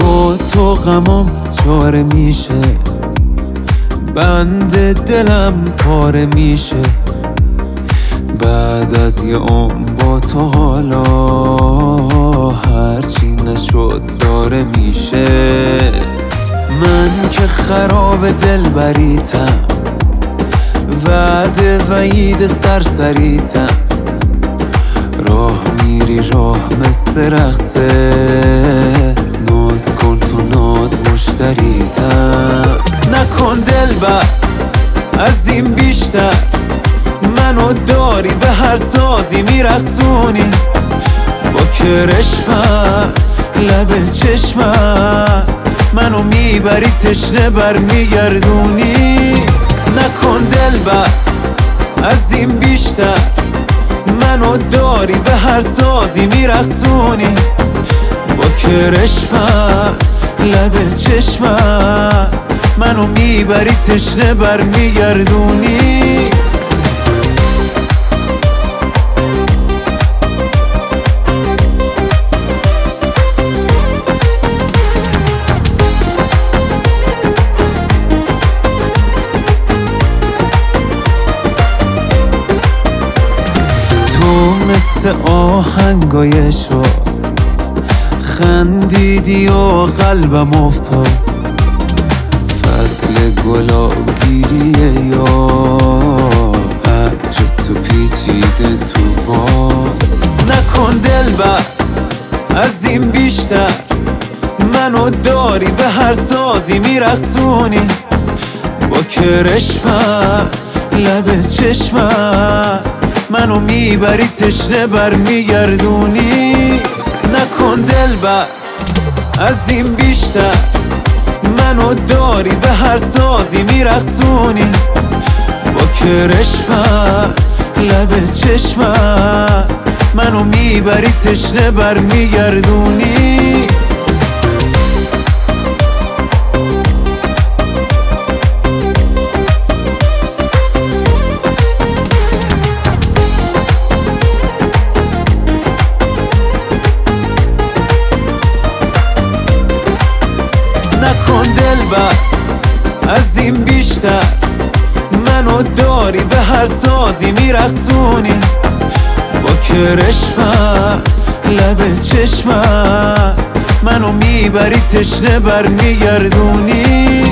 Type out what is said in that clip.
با تو غمام چاره میشه. بند دلم پاره میشه. بعد از یه عمر با تو حالا هرچی نشد داره میشه. من که خراب دل بریتم وعده وعید سرسریتم. راه میری راه مثل رخصه ناز کن تو ناز مشتریتم. نکن دل بر از این بیشتر. منو داری به هر سازی میرخصونی با کرشمت لب چشمت. منو می‌بری تشنه بر میگردونی نکن دل بر از این بیشتر. منو داری به هر سازی میرخصونی با کرشمت لب چشمت منو می‌بری تشنه بر میگردونی مثل آهنگای شد خندیدی و قلبم افتاد. فصل گلاب گیریه یا عطر تو پیچیده تو باد. نکن دل بر از این بیشتر. منو داری به هر سازی میرخصونی با کرشمت لب چشمت. منو می‌بری تشنه بر میگردونی. نکن دل بر از این بیشتر. منو داری به هر سازی میرخصونی با کرشمت لب چشمت. منو می‌بری تشنه بر میگردونی. دل از این بیشتر. منو داری به هر سازی میرخصونی با کرشمت لب چشمت. منو می‌بری تشنه بر میگردونی.